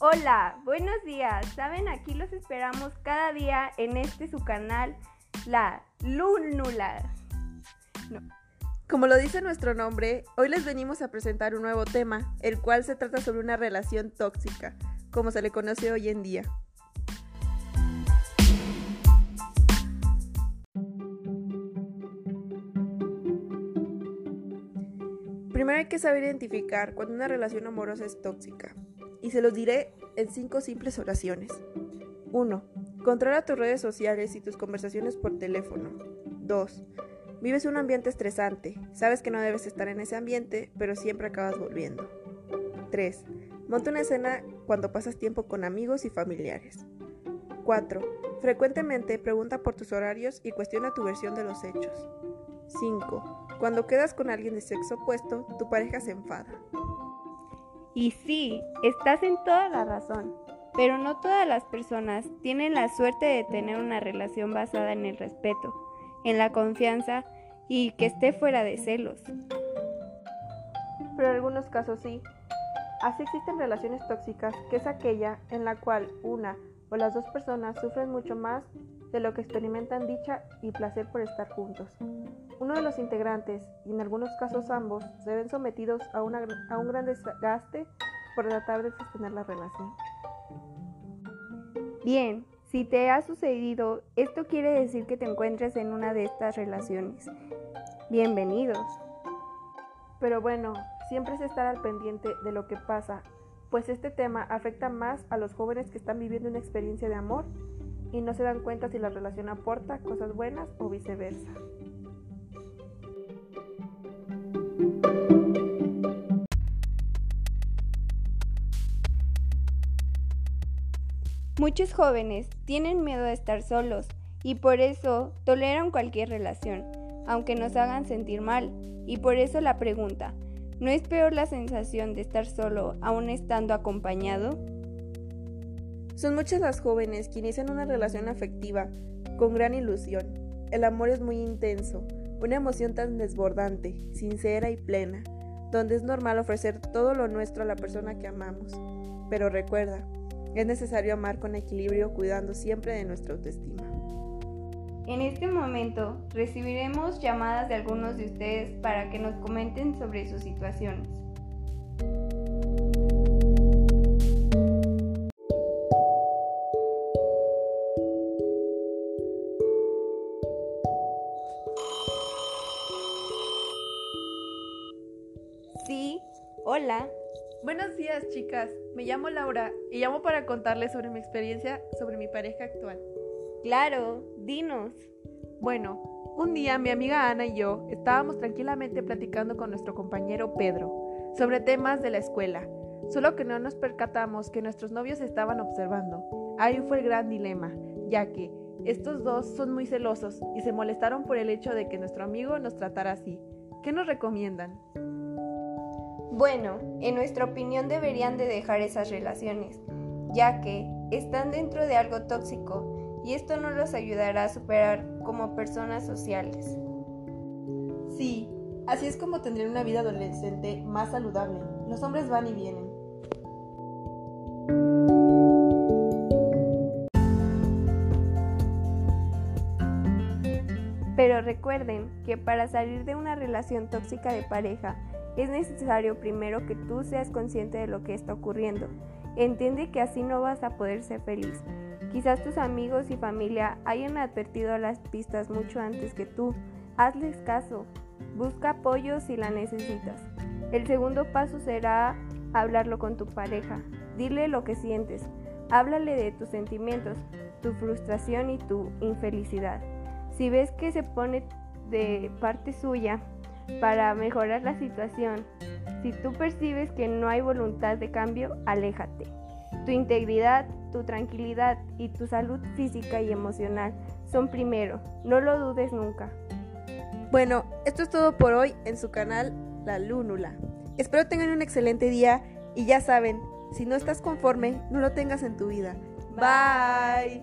Hola, buenos días. Saben, aquí los esperamos cada día en este su canal, La Lúnula. Como lo dice nuestro nombre, hoy les venimos a presentar un nuevo tema, el cual se trata sobre una relación tóxica, como se le conoce hoy en día. Primero hay que saber identificar cuando una relación amorosa es tóxica y se los diré en cinco simples oraciones. 1. Controla tus redes sociales y tus conversaciones por teléfono. 2. Vives un ambiente estresante. Sabes que no debes estar en ese ambiente, pero siempre acabas volviendo. 3. Monta una escena cuando pasas tiempo con amigos y familiares. 4. Frecuentemente pregunta por tus horarios y cuestiona tu versión de los hechos. 5. Cuando quedas con alguien de sexo opuesto, tu pareja se enfada. Y sí, estás en toda la razón, pero no todas las personas tienen la suerte de tener una relación basada en el respeto, en la confianza y que esté fuera de celos. Pero en algunos casos sí. Así existen relaciones tóxicas, que es aquella en la cual una o las dos personas sufren mucho más de lo que experimentan dicha y placer por estar juntos. Uno de los integrantes, y en algunos casos ambos, se ven sometidos a, a un gran desgaste por tratar de sostener la relación. Bien, si te ha sucedido, esto quiere decir que te encuentres en una de estas relaciones. Bienvenidos. Pero bueno, siempre es estar al pendiente de lo que pasa, pues este tema afecta más a los jóvenes que están viviendo una experiencia de amor y no se dan cuenta si la relación aporta cosas buenas o viceversa. Muchos jóvenes tienen miedo de estar solos y por eso toleran cualquier relación, aunque nos hagan sentir mal. Y por eso la pregunta, ¿no es peor la sensación de estar solo aún estando acompañado? Son muchas las jóvenes que inician una relación afectiva con gran ilusión. El amor es muy intenso, una emoción tan desbordante, sincera y plena, donde es normal ofrecer todo lo nuestro a la persona que amamos. Pero recuerda, es necesario amar con equilibrio cuidando siempre de nuestra autoestima. En este momento recibiremos llamadas de algunos de ustedes para que nos comenten sobre sus situaciones. Sí, hola. Buenos días, chicas. Me llamo Laura y llamo para contarles sobre mi experiencia sobre mi pareja actual. Claro, dinos. Bueno, un día mi amiga Ana y yo estábamos tranquilamente platicando con nuestro compañero Pedro sobre temas de la escuela, solo que no nos percatamos que nuestros novios estaban observando. Ahí fue el gran dilema, ya que estos dos son muy celosos y se molestaron por el hecho de que nuestro amigo nos tratara así. ¿Qué nos recomiendan? Bueno, en nuestra opinión deberían de dejar esas relaciones, ya que están dentro de algo tóxico y esto no los ayudará a superar como personas sociales. Sí, así es como tendrían una vida adolescente más saludable. Los hombres van y vienen. Pero recuerden que para salir de una relación tóxica de pareja, es necesario primero que tú seas consciente de lo que está ocurriendo. Entiende que así no vas a poder ser feliz. Quizás tus amigos y familia hayan advertido las pistas mucho antes que tú. Hazles caso. Busca apoyo si la necesitas. El segundo paso será hablarlo con tu pareja. Dile lo que sientes. Háblale de tus sentimientos, tu frustración y tu infelicidad. Si ves que se pone de parte suya, para mejorar la situación. Si tú percibes que no hay voluntad de cambio, aléjate. Tu integridad, tu tranquilidad y tu salud física y emocional son primero. No lo dudes nunca. Bueno, esto es todo por hoy en su canal La Lúnula. Espero tengan un excelente día y ya saben, Si no estás conforme, no lo tengas en tu vida. Bye.